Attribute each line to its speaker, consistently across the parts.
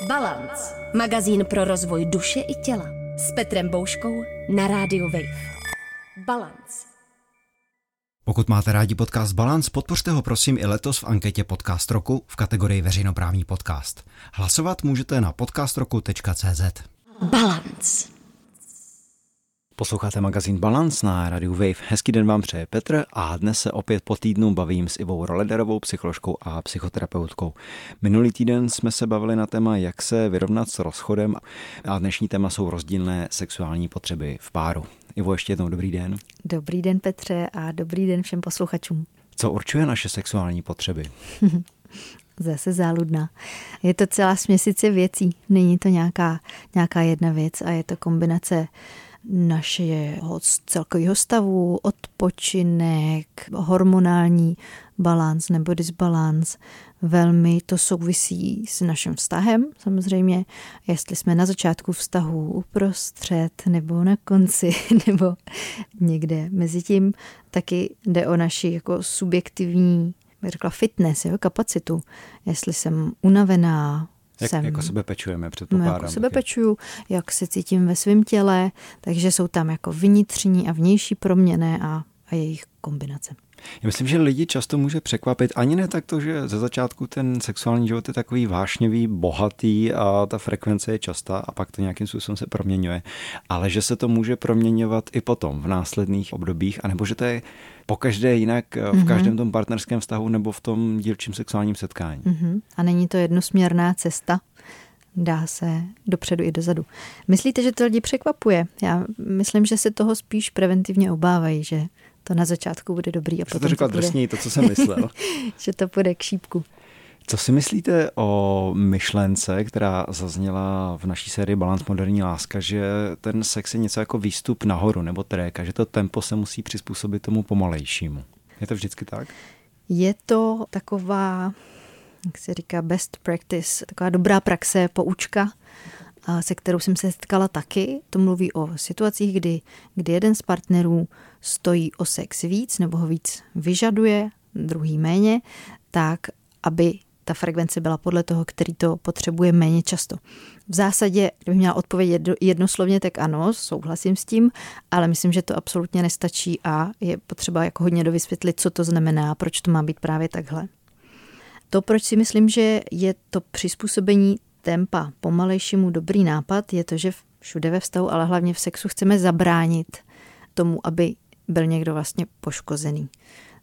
Speaker 1: Balance. Magazín pro rozvoj duše i těla. S Petrem Bouškou na rádiu Wave. Balance.
Speaker 2: Pokud máte rádi podcast Balance, podpořte ho prosím i letos v anketě Podcast roku v kategorii veřejnoprávní podcast. Hlasovat můžete na podcastroku.cz.
Speaker 1: Balance.
Speaker 2: Posloucháte magazín Balance na Radio Wave. Hezký den vám přeje Petr a dnes se opět po týdnu bavím s Ivou Rolederovou, psycholožkou a psychoterapeutkou. Minulý týden jsme se bavili na téma, jak se vyrovnat s rozchodem a dnešní téma jsou rozdílné sexuální potřeby v páru. Ivo, ještě jednou dobrý den.
Speaker 3: Dobrý den Petře a dobrý den všem posluchačům.
Speaker 2: Co určuje naše sexuální potřeby?
Speaker 3: Zase záludná. Je to celá směsice věcí. Není to nějaká, nějaká jedna věc a je to kombinace našeho celkového stavu, odpočinek, hormonální balans nebo disbalans. Velmi to souvisí s naším vztahem, samozřejmě, jestli jsme na začátku vztahu, uprostřed nebo na konci, nebo někde mezi tím, taky jde o naši jako subjektivní řekla fitness, jo, kapacitu. Jestli jsem unavená,
Speaker 2: jak,
Speaker 3: jsem,
Speaker 2: jako sebe pečujeme, předpokládám.
Speaker 3: Jako sebe pečuju, jak se cítím ve svém těle, takže jsou tam jako vnitřní a vnější proměny a, a jejich kombinace.
Speaker 2: Já myslím, že lidi často může překvapit ani ne tak to, že ze začátku ten sexuální život je takový vášnivý, bohatý a ta frekvence je častá a pak to nějakým způsobem se proměňuje, ale že se to může proměňovat i potom v následných obdobích, anebo že to je pokaždé jinak v mhm. každém tom partnerském vztahu nebo v tom dílčím sexuálním setkání.
Speaker 3: Mm-hmm. A není to jednosměrná cesta? dá se dopředu i dozadu. Myslíte, že to lidi překvapuje? Já myslím, že se toho spíš preventivně obávají, že to na začátku bude dobrý a
Speaker 2: potom to řekla to bude... drsněji, to, co jsem myslel.
Speaker 3: že to půjde k šípku.
Speaker 2: Co si myslíte o myšlence, která zazněla v naší sérii Balance moderní láska, že ten sex je něco jako výstup nahoru nebo tréka, že to tempo se musí přizpůsobit tomu pomalejšímu? Je to vždycky tak?
Speaker 3: Je to taková, jak se říká, best practice, taková dobrá praxe, poučka, se kterou jsem se setkala taky. To mluví o situacích, kdy, kdy jeden z partnerů stojí o sex víc nebo ho víc vyžaduje, druhý méně, tak aby ta frekvence byla podle toho, který to potřebuje méně často. V zásadě, kdybych měla odpovědět jednoslovně, tak ano, souhlasím s tím, ale myslím, že to absolutně nestačí a je potřeba jako hodně dovysvětlit, co to znamená, proč to má být právě takhle. To, proč si myslím, že je to přizpůsobení tempa pomalejšímu dobrý nápad, je to, že všude ve vztahu, ale hlavně v sexu chceme zabránit tomu, aby byl někdo vlastně poškozený.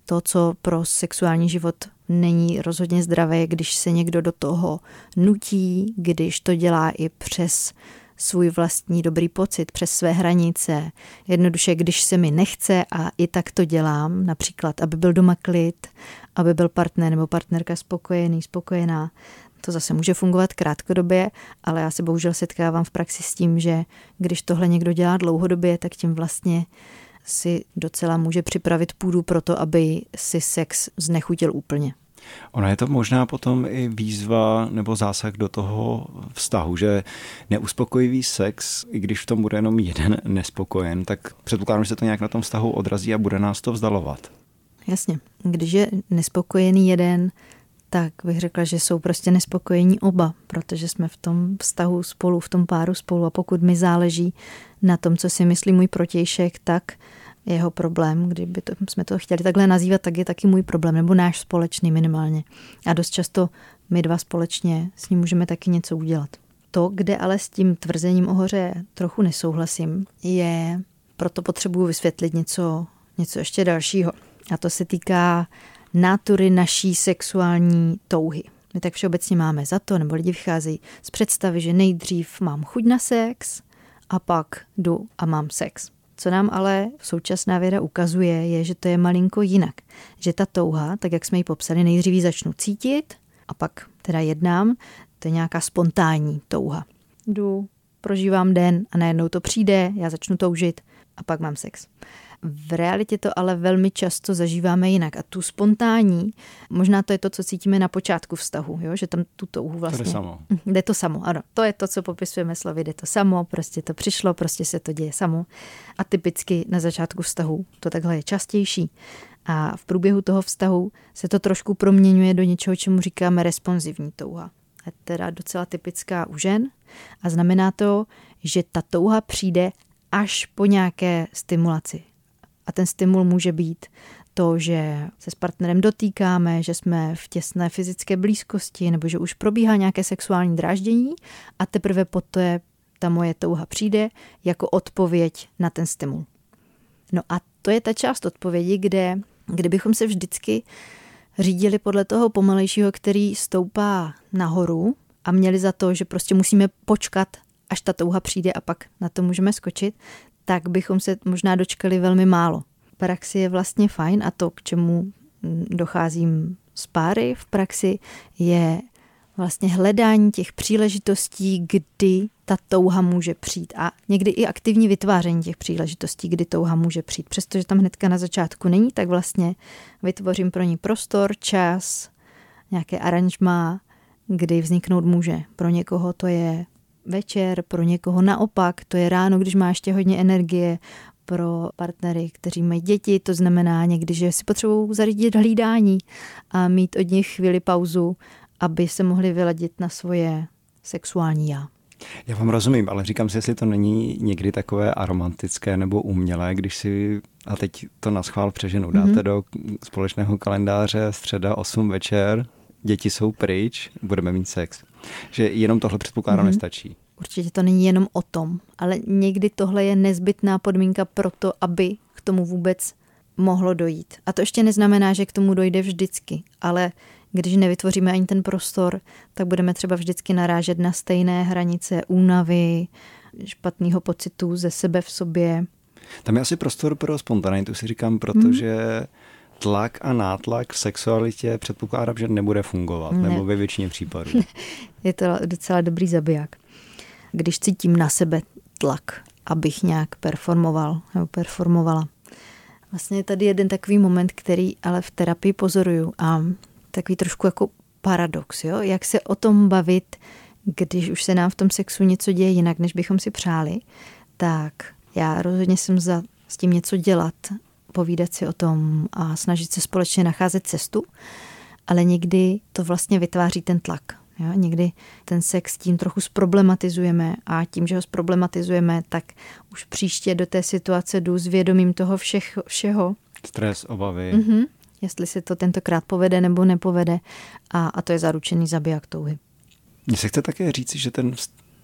Speaker 3: To, co pro sexuální život není rozhodně zdravé, když se někdo do toho nutí, když to dělá i přes svůj vlastní dobrý pocit, přes své hranice. Jednoduše, když se mi nechce a i tak to dělám, například, aby byl doma klid, aby byl partner nebo partnerka spokojený, spokojená, to zase může fungovat krátkodobě, ale já se bohužel setkávám v praxi s tím, že když tohle někdo dělá dlouhodobě, tak tím vlastně si docela může připravit půdu pro to, aby si sex znechutil úplně.
Speaker 2: Ona je to možná potom i výzva nebo zásah do toho vztahu, že neuspokojivý sex, i když v tom bude jenom jeden nespokojen, tak předpokládám, že se to nějak na tom vztahu odrazí a bude nás to vzdalovat.
Speaker 3: Jasně. Když je nespokojený jeden, tak bych řekla, že jsou prostě nespokojení oba, protože jsme v tom vztahu spolu, v tom páru spolu a pokud mi záleží na tom, co si myslí můj protějšek, tak jeho problém, kdyby to, jsme to chtěli takhle nazývat, tak je taky můj problém, nebo náš společný minimálně. A dost často my dva společně s ním můžeme taky něco udělat. To, kde ale s tím tvrzením o hoře trochu nesouhlasím, je, proto potřebuji vysvětlit něco, něco ještě dalšího. A to se týká nátury naší sexuální touhy. My tak všeobecně máme za to, nebo lidi vycházejí z představy, že nejdřív mám chuť na sex a pak jdu a mám sex. Co nám ale současná věda ukazuje, je, že to je malinko jinak. Že ta touha, tak jak jsme ji popsali, nejdřív začnu cítit a pak teda jednám, to je nějaká spontánní touha. Jdu, prožívám den a najednou to přijde, já začnu toužit a pak mám sex. V realitě to ale velmi často zažíváme jinak. A tu spontánní, možná to je to, co cítíme na počátku vztahu, jo? že tam tu touhu vlastně...
Speaker 2: To jde samo.
Speaker 3: Mhm, jde to samo, ano. To je to, co popisujeme slovy, jde to samo, prostě to přišlo, prostě se to děje samo. A typicky na začátku vztahu to takhle je častější. A v průběhu toho vztahu se to trošku proměňuje do něčeho, čemu říkáme responsivní touha. je teda docela typická u žen a znamená to, že ta touha přijde až po nějaké stimulaci. A ten stimul může být to, že se s partnerem dotýkáme, že jsme v těsné fyzické blízkosti nebo že už probíhá nějaké sexuální dráždění a teprve poté ta moje touha přijde jako odpověď na ten stimul. No a to je ta část odpovědi, kde kdybychom se vždycky řídili podle toho pomalejšího, který stoupá nahoru a měli za to, že prostě musíme počkat, až ta touha přijde a pak na to můžeme skočit, tak bychom se možná dočkali velmi málo. Praxi je vlastně fajn a to, k čemu docházím z páry v praxi, je vlastně hledání těch příležitostí, kdy ta touha může přijít a někdy i aktivní vytváření těch příležitostí, kdy touha může přijít. Přestože tam hnedka na začátku není, tak vlastně vytvořím pro ní prostor, čas, nějaké aranžma, kdy vzniknout může. Pro někoho to je večer, pro někoho naopak, to je ráno, když má ještě hodně energie, pro partnery, kteří mají děti, to znamená někdy, že si potřebují zařídit hlídání a mít od nich chvíli pauzu, aby se mohli vyladit na svoje sexuální já.
Speaker 2: Já vám rozumím, ale říkám si, jestli to není někdy takové aromantické nebo umělé, když si, a teď to na schvál přeženu, dáte mm-hmm. do společného kalendáře středa 8 večer, děti jsou pryč, budeme mít sex. Že jenom tohle předpokládám mm-hmm. nestačí.
Speaker 3: Určitě to není jenom o tom, ale někdy tohle je nezbytná podmínka pro to, aby k tomu vůbec mohlo dojít. A to ještě neznamená, že k tomu dojde vždycky, ale když nevytvoříme ani ten prostor, tak budeme třeba vždycky narážet na stejné hranice únavy, špatného pocitu ze sebe v sobě.
Speaker 2: Tam je asi prostor pro spontanitu, si říkám, protože hmm. tlak a nátlak v sexualitě předpokládám, že nebude fungovat, ne. nebo ve většině případů.
Speaker 3: je to docela dobrý zabiják. Když cítím na sebe tlak, abych nějak performoval nebo performovala. Vlastně je tady jeden takový moment, který ale v terapii pozoruju a takový trošku jako paradox, jo? jak se o tom bavit, když už se nám v tom sexu něco děje jinak, než bychom si přáli, tak já rozhodně jsem za s tím něco dělat, povídat si o tom a snažit se společně nacházet cestu, ale někdy to vlastně vytváří ten tlak. Jo? Někdy ten sex tím trochu zproblematizujeme a tím, že ho zproblematizujeme, tak už příště do té situace jdu s vědomím toho všech, všeho.
Speaker 2: Stres, obavy.
Speaker 3: Mm-hmm jestli se to tentokrát povede nebo nepovede a, a to je zaručený zabiják touhy.
Speaker 2: Mně se chce také říci, že ten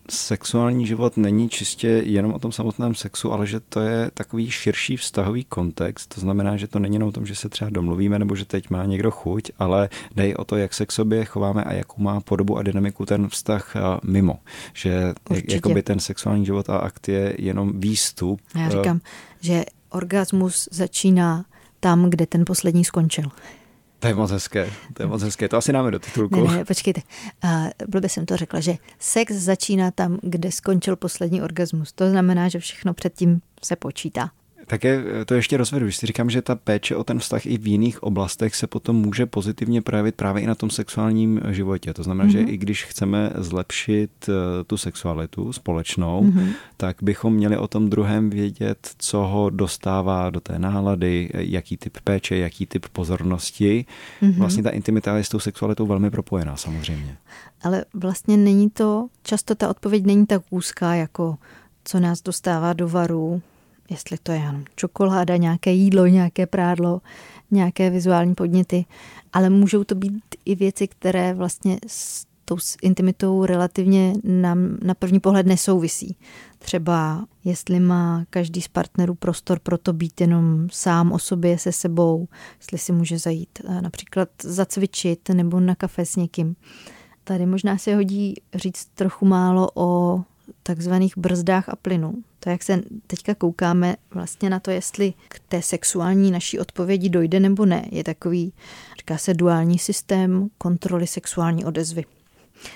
Speaker 2: sexuální život není čistě jenom o tom samotném sexu, ale že to je takový širší vztahový kontext. To znamená, že to není jenom o tom, že se třeba domluvíme nebo že teď má někdo chuť, ale jde o to, jak se k sobě chováme a jakou má podobu a dynamiku ten vztah mimo. Že jakoby ten sexuální život a akt je jenom výstup.
Speaker 3: Já říkám, že orgasmus začíná tam, kde ten poslední skončil.
Speaker 2: To je moc hezké, to je moc hezké, to asi dáme do titulku.
Speaker 3: Ne, ne, počkejte, uh, blbě jsem to řekla, že sex začíná tam, kde skončil poslední orgasmus. To znamená, že všechno předtím se počítá.
Speaker 2: Také to ještě rozvedu, když si říkám, že ta péče o ten vztah i v jiných oblastech se potom může pozitivně projevit právě i na tom sexuálním životě. To znamená, mm-hmm. že mhm. i když chceme zlepšit eh, tu sexualitu společnou, mm-hmm. tak bychom měli o tom druhém vědět, co ho dostává do té nálady, jaký typ péče, jaký typ pozornosti. Mm-hmm. Vlastně ta intimita je s tou sexualitou velmi propojená samozřejmě.
Speaker 3: Ale vlastně není to, často ta odpověď není tak úzká, jako co nás dostává do varu, jestli to je jenom čokoláda, nějaké jídlo, nějaké prádlo, nějaké vizuální podněty, ale můžou to být i věci, které vlastně s tou intimitou relativně na, na první pohled nesouvisí. Třeba jestli má každý z partnerů prostor pro to být jenom sám o sobě se sebou, jestli si může zajít například zacvičit nebo na kafe s někým. Tady možná se hodí říct trochu málo o takzvaných brzdách a plynu. To, jak se teďka koukáme vlastně na to, jestli k té sexuální naší odpovědi dojde nebo ne, je takový, říká se duální systém kontroly sexuální odezvy.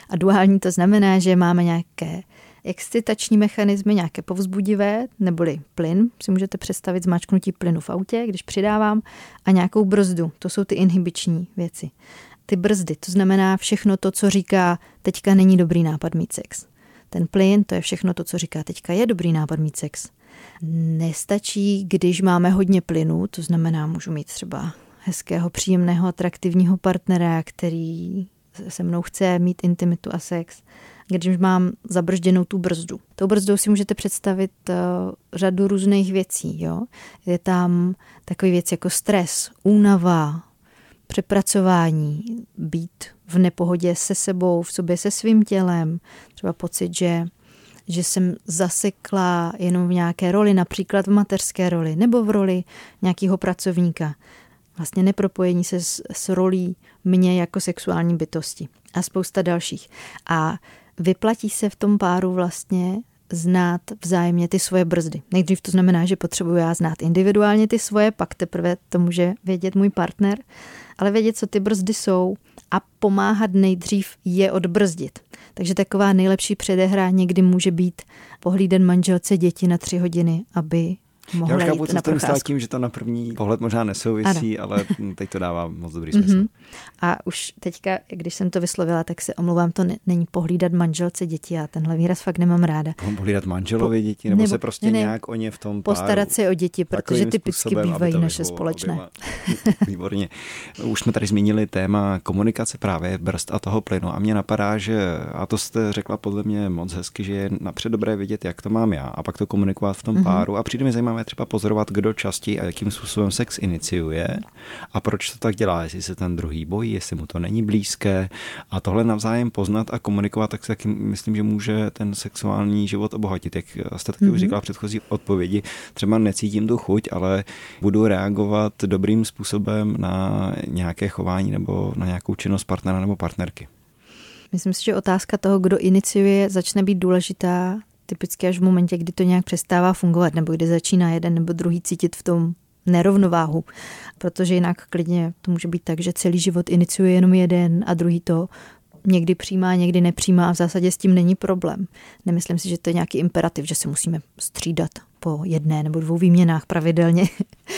Speaker 3: A duální to znamená, že máme nějaké excitační mechanismy, nějaké povzbudivé, neboli plyn, si můžete představit zmáčknutí plynu v autě, když přidávám, a nějakou brzdu, to jsou ty inhibiční věci. Ty brzdy, to znamená všechno to, co říká, teďka není dobrý nápad mít sex ten plyn, to je všechno to, co říká teďka, je dobrý nápad mít sex. Nestačí, když máme hodně plynu, to znamená, můžu mít třeba hezkého, příjemného, atraktivního partnera, který se mnou chce mít intimitu a sex, když mám zabržděnou tu brzdu. Tou brzdou si můžete představit uh, řadu různých věcí. Jo? Je tam takový věc jako stres, únava, přepracování, být v nepohodě se sebou, v sobě se svým tělem, třeba pocit, že že jsem zasekla jenom v nějaké roli, například v mateřské roli nebo v roli nějakého pracovníka. Vlastně nepropojení se s, s rolí mě jako sexuální bytosti a spousta dalších. A vyplatí se v tom páru vlastně znát vzájemně ty svoje brzdy. Nejdřív to znamená, že potřebuji já znát individuálně ty svoje, pak teprve to může vědět můj partner, ale vědět, co ty brzdy jsou a pomáhat nejdřív je odbrzdit. Takže taková nejlepší předehra někdy může být pohlíden manželce děti na tři hodiny, aby mohla Já už chápu,
Speaker 2: co
Speaker 3: jste
Speaker 2: tím, že to na první pohled možná nesouvisí, ano. ale teď to dává moc dobrý smysl. Mm-hmm.
Speaker 3: A už teďka, když jsem to vyslovila, tak se omlouvám, to ne, není pohlídat manželce děti, já tenhle výraz fakt nemám ráda.
Speaker 2: Pohlídat manželovi děti, nebo, nebo se prostě ne, nějak o ně v tom páru,
Speaker 3: Postarat se o děti, protože typicky bývají naše společné. Oběma.
Speaker 2: Výborně. Už jsme tady zmínili téma komunikace právě brzd a toho plynu a mě napadá, že, a to jste řekla podle mě moc hezky, že je napřed dobré vědět, jak to mám já a pak to komunikovat v tom mm-hmm. páru a přijde mi zajímavé třeba pozorovat, kdo častěji a jakým způsobem sex iniciuje a proč to tak dělá, jestli se ten druhý bojí, jestli mu to není blízké a tohle navzájem poznat a komunikovat, tak si taky myslím, že může ten sexuální život obohatit. Jak jste taky mm-hmm. už mhm. říkala v předchozí odpovědi, třeba necítím tu chuť, ale budu reagovat dobrým způsobem na nějaké chování nebo na nějakou činnost partnera nebo partnerky.
Speaker 3: Myslím si, že otázka toho, kdo iniciuje, začne být důležitá typicky až v momentě, kdy to nějak přestává fungovat, nebo kdy začíná jeden nebo druhý cítit v tom nerovnováhu. Protože jinak klidně to může být tak, že celý život iniciuje jenom jeden a druhý to někdy přijímá, někdy nepřijímá a v zásadě s tím není problém. Nemyslím si, že to je nějaký imperativ, že se musíme střídat po jedné nebo dvou výměnách pravidelně.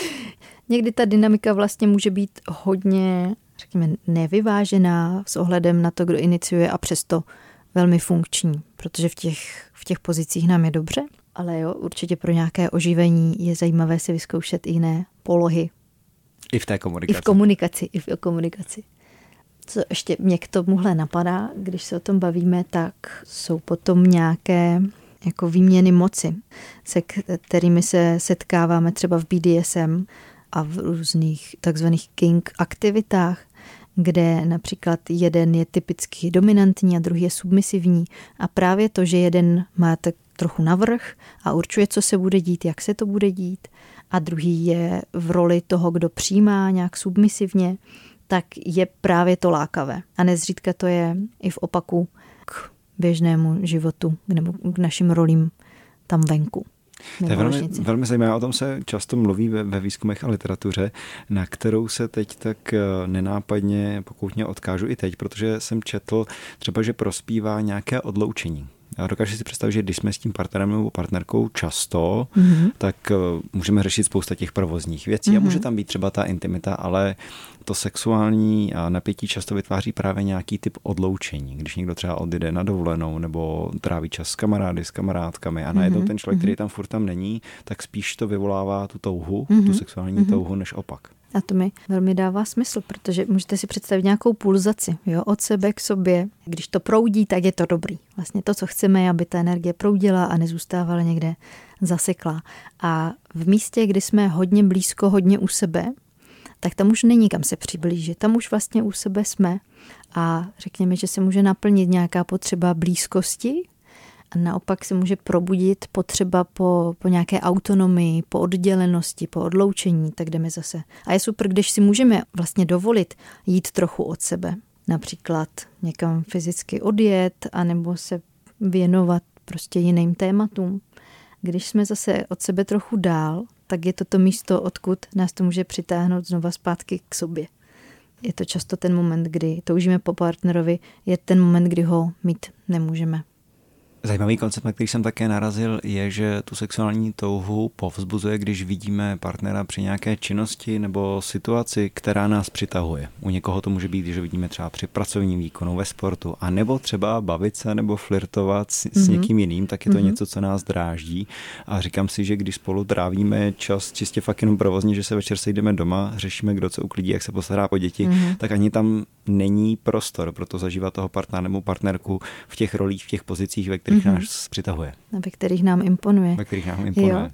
Speaker 3: někdy ta dynamika vlastně může být hodně, řekněme, nevyvážená s ohledem na to, kdo iniciuje a přesto velmi funkční, protože v těch, v těch pozicích nám je dobře, ale jo, určitě pro nějaké oživení je zajímavé si vyzkoušet i jiné polohy.
Speaker 2: I v té komunikaci.
Speaker 3: I v komunikaci, i v komunikaci. Co ještě mě k tomuhle napadá, když se o tom bavíme, tak jsou potom nějaké jako výměny moci, se kterými se setkáváme třeba v BDSM a v různých takzvaných king aktivitách, kde například jeden je typicky dominantní a druhý je submisivní. A právě to, že jeden má tak trochu navrh a určuje, co se bude dít, jak se to bude dít, a druhý je v roli toho, kdo přijímá nějak submisivně, tak je právě to lákavé. A nezřídka to je i v opaku k běžnému životu nebo k našim rolím tam venku.
Speaker 2: To je velmi, velmi zajímavé, o tom se často mluví ve, ve výzkumech a literatuře, na kterou se teď tak eh, nenápadně pokoutně odkážu i teď, protože jsem četl třeba, že prospívá nějaké odloučení. Já dokážu si představit, že když jsme s tím partnerem nebo partnerkou často, mm-hmm. tak eh, můžeme řešit spousta těch provozních věcí mm-hmm. a může tam být třeba ta intimita, ale to sexuální napětí často vytváří právě nějaký typ odloučení. Když někdo třeba odjede na dovolenou nebo tráví čas s kamarády, s kamarádkami a najednou mm-hmm. ten člověk, který mhm. tam furt tam není, tak spíš to vyvolává tu touhu, mm-hmm. tu sexuální mm-hmm. touhu, než opak.
Speaker 3: A to mi velmi dává smysl, protože můžete si představit nějakou pulzaci jo, od sebe k sobě. Když to proudí, tak je to dobrý. Vlastně to, co chceme, je, aby ta energie proudila a nezůstávala někde zasekla. A v místě, kdy jsme hodně blízko, hodně u sebe, tak tam už není kam se přiblížit. Tam už vlastně u sebe jsme a řekněme, že se může naplnit nějaká potřeba blízkosti, a naopak se může probudit potřeba po, po nějaké autonomii, po oddělenosti, po odloučení, tak jdeme zase. A je super, když si můžeme vlastně dovolit jít trochu od sebe. Například někam fyzicky odjet, anebo se věnovat prostě jiným tématům. Když jsme zase od sebe trochu dál, tak je to to místo, odkud nás to může přitáhnout znova zpátky k sobě. Je to často ten moment, kdy toužíme po partnerovi, je ten moment, kdy ho mít nemůžeme.
Speaker 2: Zajímavý koncept, na který jsem také narazil, je, že tu sexuální touhu povzbuzuje, když vidíme partnera při nějaké činnosti nebo situaci, která nás přitahuje. U někoho to může být, že vidíme třeba při pracovním výkonu ve sportu, a nebo třeba bavit se nebo flirtovat s, mm-hmm. s mhm. někým jiným, tak je to mm-hmm. něco, co nás dráždí. A říkám si, že když spolu trávíme čas čistě fakt jenom provozně, že se večer sejdeme doma, řešíme, kdo co uklidí, jak se postará o děti, mm-hmm. tak ani tam není prostor pro to zažívat toho partnera nebo partnerku v těch rolích, v těch pozicích, ve kterých mm-hmm. nás přitahuje.
Speaker 3: Ve kterých nám imponuje.
Speaker 2: Ve kterých nám imponuje. Jo,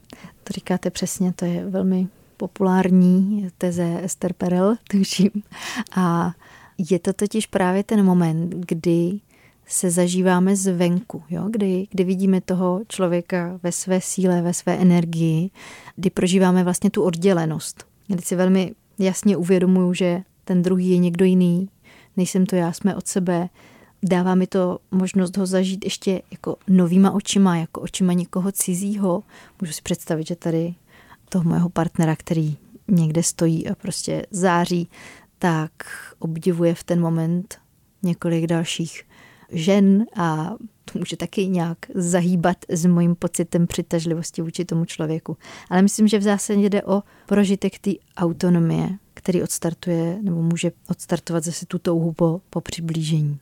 Speaker 3: to říkáte přesně, to je velmi populární teze Esther Perel, tuším. A je to totiž právě ten moment, kdy se zažíváme zvenku, jo? Kdy, kdy vidíme toho člověka ve své síle, ve své energii, kdy prožíváme vlastně tu oddělenost. Kdy si velmi jasně uvědomuju, že ten druhý je někdo jiný, nejsem to já, jsme od sebe. Dává mi to možnost ho zažít ještě jako novýma očima, jako očima někoho cizího. Můžu si představit, že tady toho mého partnera, který někde stojí a prostě září, tak obdivuje v ten moment několik dalších žen a to může taky nějak zahýbat s mojím pocitem přitažlivosti vůči tomu člověku. Ale myslím, že v zásadě jde o prožitek té autonomie, který odstartuje nebo může odstartovat zase tu touhu po, po přiblížení.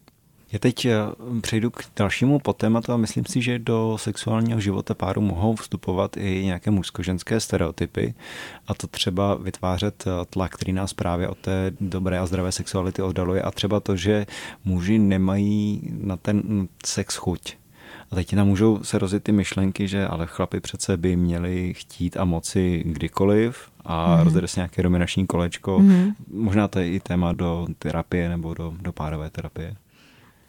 Speaker 2: Já teď eh, přejdu k dalšímu potématu a myslím si, že do sexuálního života páru mohou vstupovat i nějaké mužsko-ženské stereotypy a to třeba vytvářet eh, tlak, který nás právě od té dobré a zdravé sexuality oddaluje a třeba to, že muži nemají na ten sex chuť. A teď nám můžou se rozjet ty myšlenky, že ale chlapi přece by měli chtít a moci kdykoliv a mm. rozjede se nějaké dominační kolečko. Mm. Možná to je i téma do terapie nebo do, do párové terapie.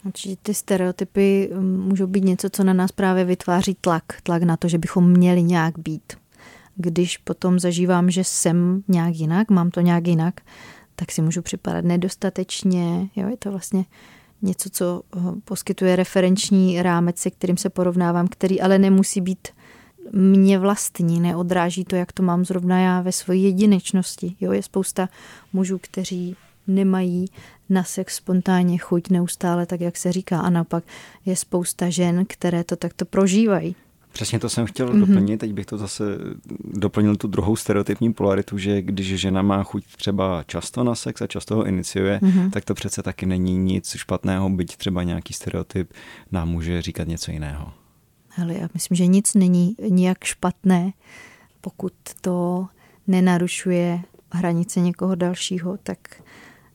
Speaker 3: Určitě ty stereotypy um, můžou být něco, co na nás právě vytváří tlak. Tlak na to, že bychom měli nějak být. Když potom zažívám, že jsem nějak jinak, mám to nějak jinak, tak si můžu připadat nedostatečně. Jo, je to vlastně něco, co uh, poskytuje referenční rámec, se kterým se porovnávám, který ale nemusí být mě vlastní, neodráží to, jak to mám zrovna já ve své jedinečnosti. Jo, je spousta mužů, kteří nemají na sex spontánně chuť neustále, tak jak se říká. A naopak je spousta žen, které to takto prožívají.
Speaker 2: Přesně to jsem chtěl mm-hmm. doplnit, teď bych to zase doplnil tu druhou stereotypní polaritu, že když žena má chuť třeba často na sex a často ho iniciuje, mm-hmm. tak to přece taky není nic špatného, byť třeba nějaký stereotyp nám může říkat něco jiného.
Speaker 3: Ale já myslím, že nic není nijak špatné, pokud to nenarušuje hranice někoho dalšího, tak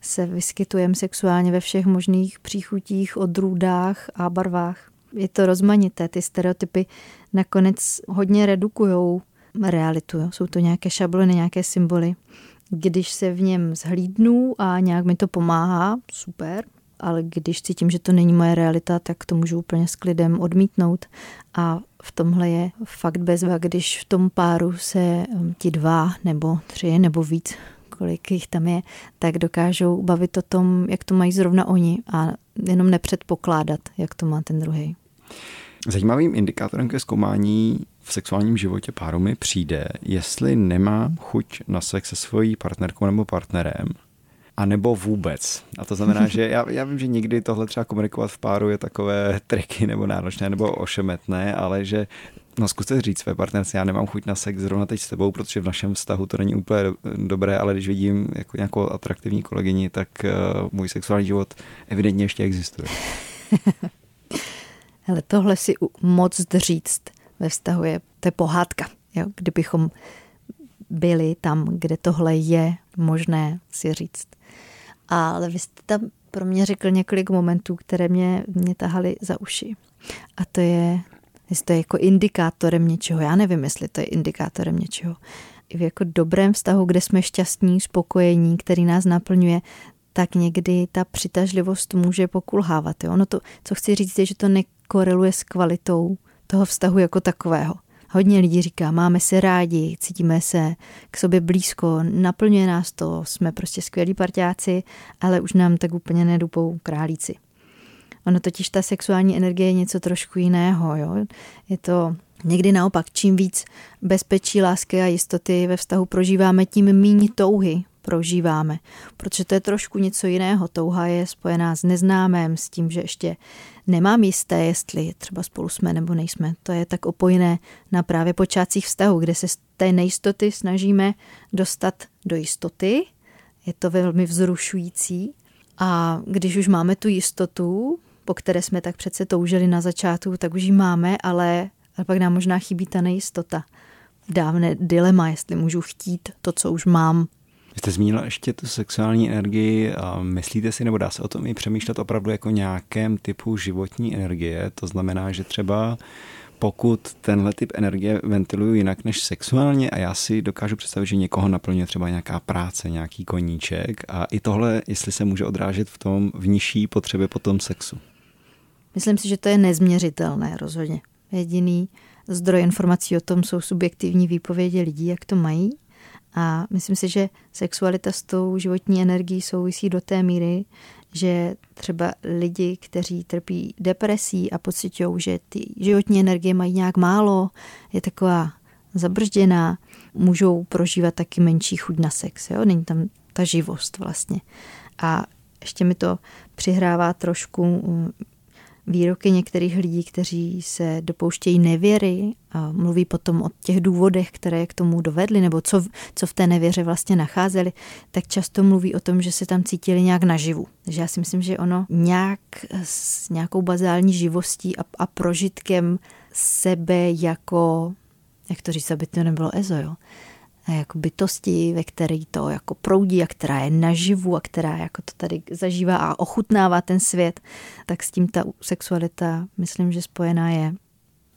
Speaker 3: se vyskytujeme sexuálně ve všech možných příchutích, odrůdách a barvách. Je to rozmanité, ty stereotypy nakonec hodně redukují realitu. Jsou to nějaké šablony, nějaké symboly. Když se v něm zhlídnu a nějak mi to pomáhá, super, ale když cítím, že to není moje realita, tak to můžu úplně s klidem odmítnout. A v tomhle je fakt bezva, když v tom páru se um, ti dva nebo tři nebo víc kolik jich tam je, tak dokážou bavit o tom, jak to mají zrovna oni a jenom nepředpokládat, jak to má ten druhý.
Speaker 2: Zajímavým indikátorem ke zkoumání v sexuálním životě páru mi přijde, jestli nemá chuť na sex se svojí partnerkou nebo partnerem, a nebo vůbec. A to znamená, že já, já vím, že někdy tohle třeba komunikovat v páru je takové triky nebo náročné nebo ošemetné, ale že No zkuste říct své partnerce, já nemám chuť na sex zrovna teď s tebou, protože v našem vztahu to není úplně dobré, ale když vidím jako nějakou atraktivní kolegyni, tak uh, můj sexuální život evidentně ještě existuje.
Speaker 3: Ale tohle si moc říct ve vztahu je, to je pohádka. Jo? Kdybychom byli tam, kde tohle je možné si říct. Ale vy jste tam pro mě řekl několik momentů, které mě, mě tahaly za uši. A to je jestli to je jako indikátorem něčeho. Já nevím, jestli to je indikátorem něčeho. I v jako dobrém vztahu, kde jsme šťastní, spokojení, který nás naplňuje, tak někdy ta přitažlivost může pokulhávat. Jo? No to, co chci říct, je, že to nekoreluje s kvalitou toho vztahu jako takového. Hodně lidí říká, máme se rádi, cítíme se k sobě blízko, naplňuje nás to, jsme prostě skvělí partiáci, ale už nám tak úplně nedupou králíci. Ono totiž ta sexuální energie je něco trošku jiného. Jo? Je to někdy naopak, čím víc bezpečí, lásky a jistoty ve vztahu prožíváme, tím méně touhy prožíváme. Protože to je trošku něco jiného. Touha je spojená s neznámém, s tím, že ještě nemám jisté, jestli třeba spolu jsme nebo nejsme. To je tak opojené na právě počátcích vztahu, kde se z té nejistoty snažíme dostat do jistoty. Je to velmi vzrušující. A když už máme tu jistotu, po které jsme tak přece toužili na začátku, tak už ji máme, ale, ale pak nám možná chybí ta nejistota. Dávné dilema, jestli můžu chtít to, co už mám.
Speaker 2: Jste zmínila ještě tu sexuální energii. Myslíte si, nebo dá se o tom i přemýšlet opravdu jako nějakém typu životní energie? To znamená, že třeba pokud tenhle typ energie ventiluju jinak než sexuálně a já si dokážu představit, že někoho naplňuje třeba nějaká práce, nějaký koníček a i tohle, jestli se může odrážet v tom v nižší potřebě potom sexu.
Speaker 3: Myslím si, že to je nezměřitelné rozhodně. Jediný zdroj informací o tom jsou subjektivní výpovědi lidí, jak to mají. A myslím si, že sexualita s tou životní energií souvisí do té míry, že třeba lidi, kteří trpí depresí a pocitují, že ty životní energie mají nějak málo, je taková zabržděná, můžou prožívat taky menší chuť na sex. Jo? Není tam ta živost vlastně. A ještě mi to přihrává trošku výroky některých lidí, kteří se dopouštějí nevěry a mluví potom o těch důvodech, které k tomu dovedly, nebo co, co v té nevěře vlastně nacházeli, tak často mluví o tom, že se tam cítili nějak naživu. Takže já si myslím, že ono nějak s nějakou bazální živostí a, a prožitkem sebe jako, jak to říct, aby to nebylo ezo, jo? Jako bytosti, ve který to jako proudí a která je naživu a která jako to tady zažívá a ochutnává ten svět, tak s tím ta sexualita myslím, že spojená je.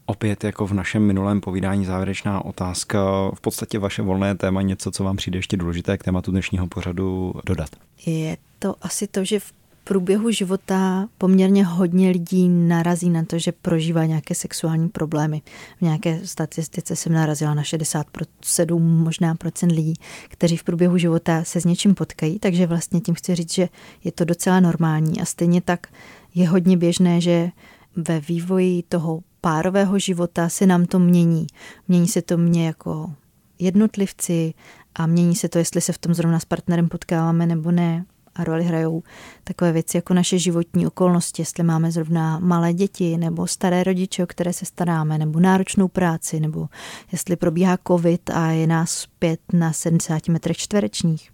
Speaker 2: Opět jako v našem minulém povídání závěrečná otázka, v podstatě vaše volné téma, něco, co vám přijde ještě důležité k tématu dnešního pořadu dodat.
Speaker 3: Je to asi to, že v průběhu života poměrně hodně lidí narazí na to, že prožívá nějaké sexuální problémy. V nějaké statistice jsem narazila na 67 možná procent lidí, kteří v průběhu života se s něčím potkají, takže vlastně tím chci říct, že je to docela normální a stejně tak je hodně běžné, že ve vývoji toho párového života se nám to mění. Mění se to mě jako jednotlivci a mění se to, jestli se v tom zrovna s partnerem potkáváme nebo ne a roli hrajou takové věci jako naše životní okolnosti, jestli máme zrovna malé děti nebo staré rodiče, o které se staráme, nebo náročnou práci, nebo jestli probíhá covid a je nás pět na 70 metrech čtverečních.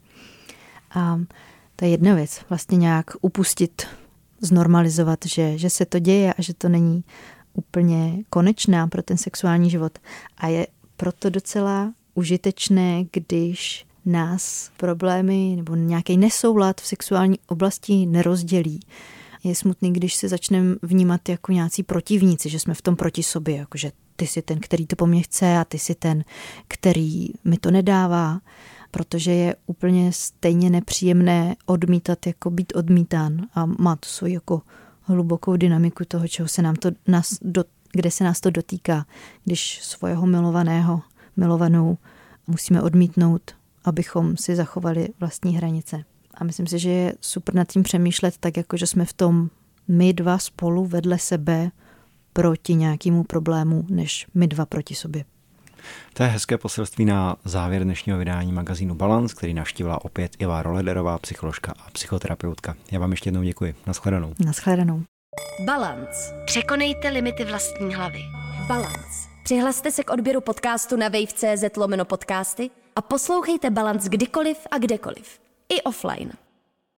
Speaker 3: A to je jedna věc, vlastně nějak upustit, znormalizovat, že, že se to děje a že to není úplně konečná pro ten sexuální život. A je proto docela užitečné, když nás problémy nebo nějaký nesoulad v sexuální oblasti nerozdělí. Je smutný, když se začneme vnímat jako nějací protivníci, že jsme v tom proti sobě, jakože ty jsi ten, který to po mně chce a ty jsi ten, který mi to nedává, protože je úplně stejně nepříjemné odmítat, jako být odmítán a má to svoji jako hlubokou dynamiku toho, čeho se nám to, nás, do, kde se nás to dotýká, když svého milovaného, milovanou musíme odmítnout abychom si zachovali vlastní hranice. A myslím si, že je super nad tím přemýšlet tak, jako že jsme v tom my dva spolu vedle sebe proti nějakému problému, než my dva proti sobě.
Speaker 2: To je hezké poselství na závěr dnešního vydání magazínu Balance, který navštívila opět Iva Rolederová, psycholožka a psychoterapeutka. Já vám ještě jednou děkuji. Naschledanou.
Speaker 3: Naschledanou.
Speaker 1: Balance. Překonejte limity vlastní hlavy. Balance. Přihlaste se k odběru podcastu na wave.cz lomeno podcasty a poslouchejte Balance kdykoliv a kdekoliv. I offline.